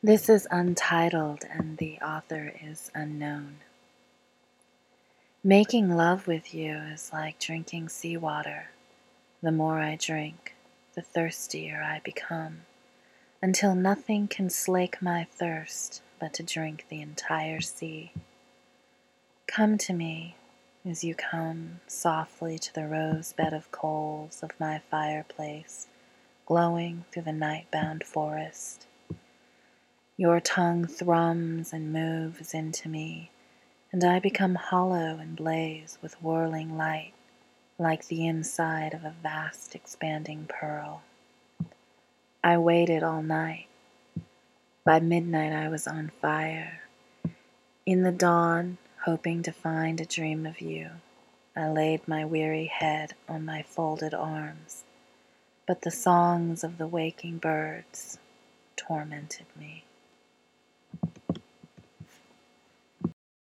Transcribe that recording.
This is untitled and the author is unknown. Making love with you is like drinking seawater. The more I drink, the thirstier I become, until nothing can slake my thirst but to drink the entire sea. Come to me as you come softly to the rosebed of coals of my fireplace, glowing through the night bound forest. Your tongue thrums and moves into me, and I become hollow and blaze with whirling light, like the inside of a vast expanding pearl. I waited all night. By midnight I was on fire. In the dawn, hoping to find a dream of you, I laid my weary head on my folded arms, but the songs of the waking birds tormented me.